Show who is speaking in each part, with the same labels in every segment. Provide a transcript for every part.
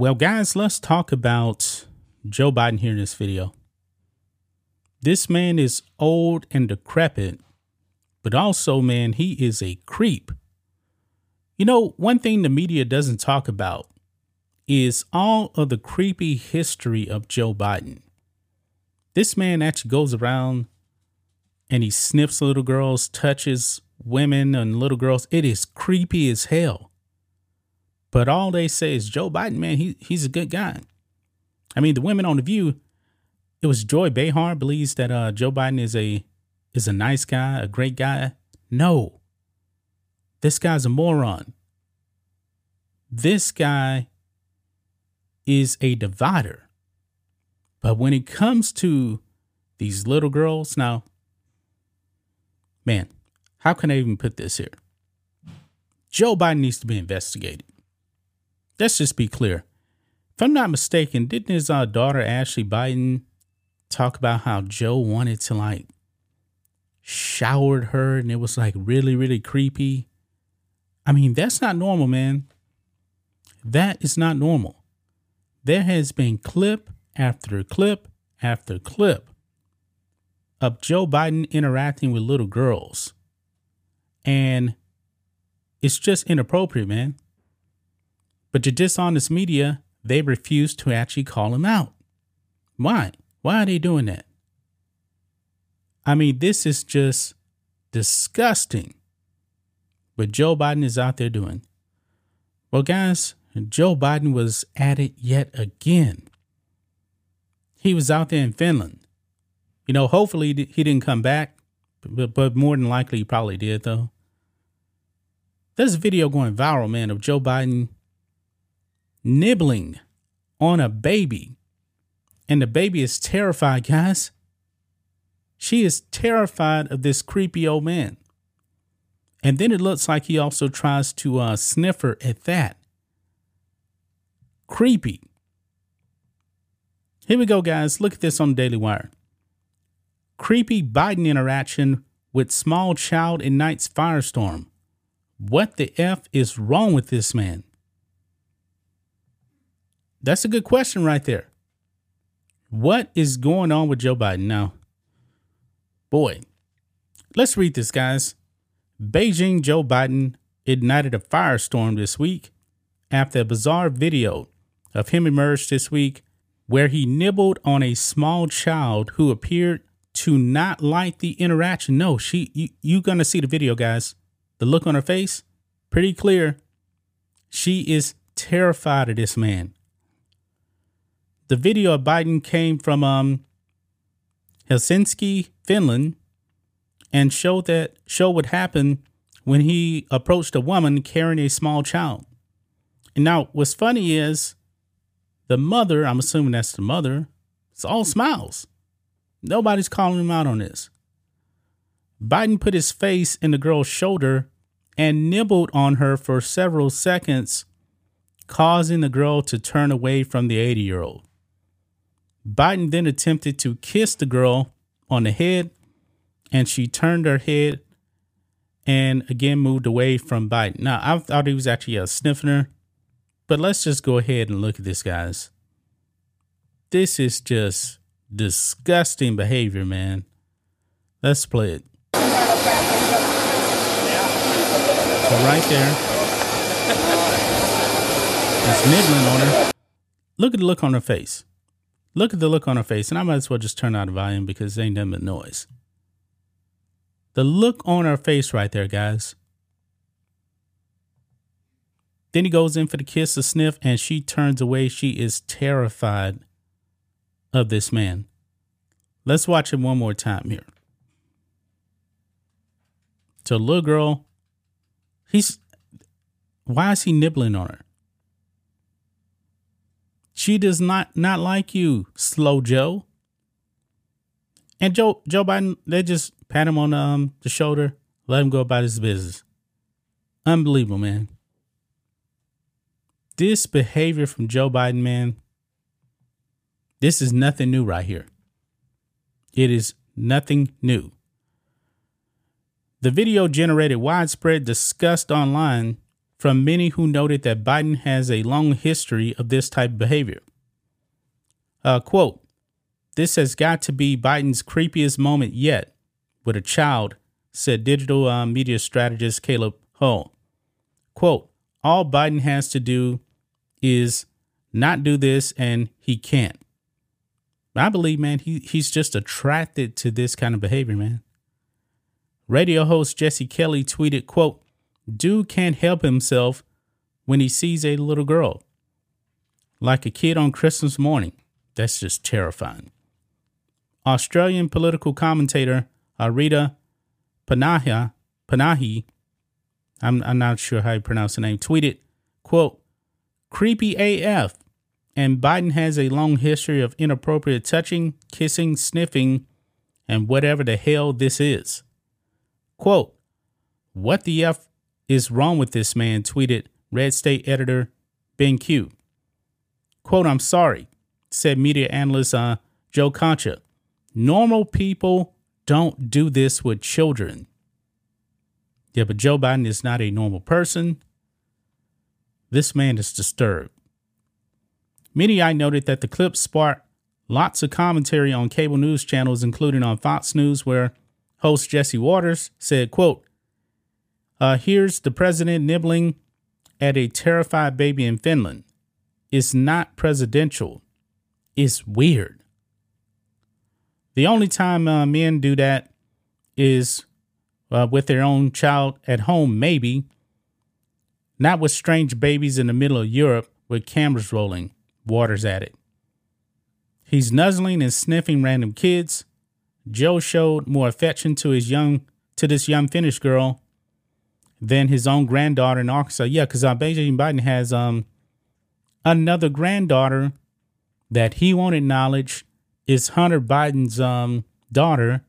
Speaker 1: Well, guys, let's talk about Joe Biden here in this video. This man is old and decrepit, but also, man, he is a creep. You know, one thing the media doesn't talk about is all of the creepy history of Joe Biden. This man actually goes around and he sniffs little girls, touches women and little girls. It is creepy as hell. But all they say is Joe Biden, man, he, he's a good guy. I mean, the women on the View, it was Joy Behar believes that uh, Joe Biden is a is a nice guy, a great guy. No, this guy's a moron. This guy is a divider. But when it comes to these little girls, now, man, how can I even put this here? Joe Biden needs to be investigated. Let's just be clear. If I'm not mistaken, didn't his uh, daughter Ashley Biden talk about how Joe wanted to like showered her and it was like really, really creepy? I mean, that's not normal, man. That is not normal. There has been clip after clip after clip of Joe Biden interacting with little girls. And it's just inappropriate, man. But the dishonest media, they refuse to actually call him out. Why? Why are they doing that? I mean, this is just disgusting what Joe Biden is out there doing. Well, guys, Joe Biden was at it yet again. He was out there in Finland. You know, hopefully he didn't come back, but, but more than likely he probably did, though. There's a video going viral, man, of Joe Biden nibbling on a baby. And the baby is terrified, guys. She is terrified of this creepy old man. And then it looks like he also tries to uh, sniff her at that. Creepy. Here we go, guys. Look at this on Daily Wire. Creepy Biden interaction with small child in night's firestorm. What the F is wrong with this man? That's a good question right there. What is going on with Joe Biden now? Boy, let's read this, guys. Beijing Joe Biden ignited a firestorm this week after a bizarre video of him emerged this week where he nibbled on a small child who appeared to not like the interaction. No, she you, you gonna see the video, guys. The look on her face, pretty clear. She is terrified of this man. The video of Biden came from um Helsinki, Finland, and showed that show what happened when he approached a woman carrying a small child. And now what's funny is the mother, I'm assuming that's the mother, it's all smiles. Nobody's calling him out on this. Biden put his face in the girl's shoulder and nibbled on her for several seconds, causing the girl to turn away from the 80 year old. Biden then attempted to kiss the girl on the head, and she turned her head and again moved away from Biden. Now, I thought he was actually a sniffing her, but let's just go ahead and look at this, guys. This is just disgusting behavior, man. Let's play it. So right there, he's nibbling on her. Look at the look on her face. Look at the look on her face, and I might as well just turn out the volume because it ain't nothing but noise. The look on her face right there, guys. Then he goes in for the kiss, the sniff, and she turns away. She is terrified of this man. Let's watch it one more time here. So, little girl, he's why is he nibbling on her? She does not not like you, slow Joe. And Joe Joe Biden, they just pat him on um, the shoulder, let him go about his business. Unbelievable, man this behavior from Joe Biden, man, this is nothing new right here. It is nothing new. The video generated widespread disgust online from many who noted that Biden has a long history of this type of behavior. Uh, quote, this has got to be Biden's creepiest moment yet with a child, said digital uh, media strategist Caleb Hull. Quote, all Biden has to do is not do this and he can't. I believe, man, he, he's just attracted to this kind of behavior, man. Radio host Jesse Kelly tweeted, quote, Dude can't help himself when he sees a little girl. Like a kid on Christmas morning. That's just terrifying. Australian political commentator Arita Panahi, Panahi I'm, I'm not sure how you pronounce the name, tweeted, quote, creepy AF. And Biden has a long history of inappropriate touching, kissing, sniffing, and whatever the hell this is. Quote, what the F is wrong with this man? tweeted Red State editor Bonchie. Quote, I'm sorry, said media analyst uh, Joe Concha. Normal people don't do this with children. Yeah, but Joe Biden is not a normal person. This man is disturbed. Many I noted that the clip sparked lots of commentary on cable news channels, including on Fox News, where host Jesse Watters said, quote, uh, here's the president nibbling at a terrified baby in Finland. It's not presidential. It's weird. The only time uh, men do that is uh, with their own child at home, maybe. Not with strange babies in the middle of Europe with cameras rolling, Watters added. He's nuzzling and sniffing random kids. Joe showed more affection to his young to this young Finnish girl than his own granddaughter in Arkansas. Yeah, because uh, Biden has um another granddaughter that he won't acknowledge is Hunter Biden's um daughter,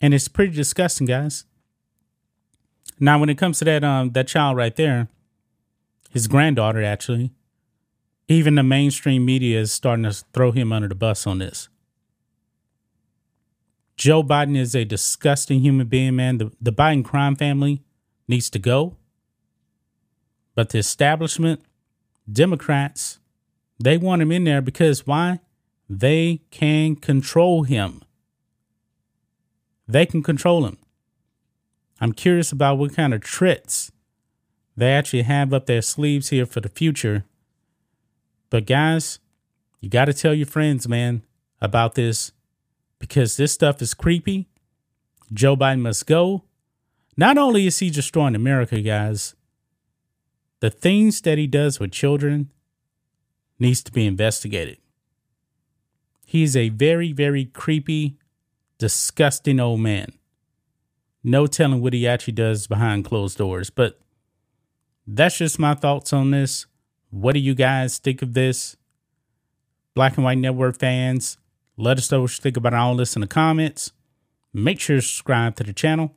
Speaker 1: and it's pretty disgusting, guys. Now, when it comes to that um that child right there, his granddaughter actually, even the mainstream media is starting to throw him under the bus on this. Joe Biden is a disgusting human being, man. The the Biden crime family needs to go. But the establishment, Democrats, they want him in there because why? They can control him. They can control him. I'm curious about what kind of tricks they actually have up their sleeves here for the future. But guys, you got to tell your friends, man, about this because this stuff is creepy. Joe Biden must go. Not only is he destroying America, guys, the things that he does with children needs to be investigated. He's a very, very creepy, disgusting old man. No telling what he actually does behind closed doors. But that's just my thoughts on this. What do you guys think of this? Black and White Network fans, let us know what you think about all this in the comments. Make sure to subscribe to the channel,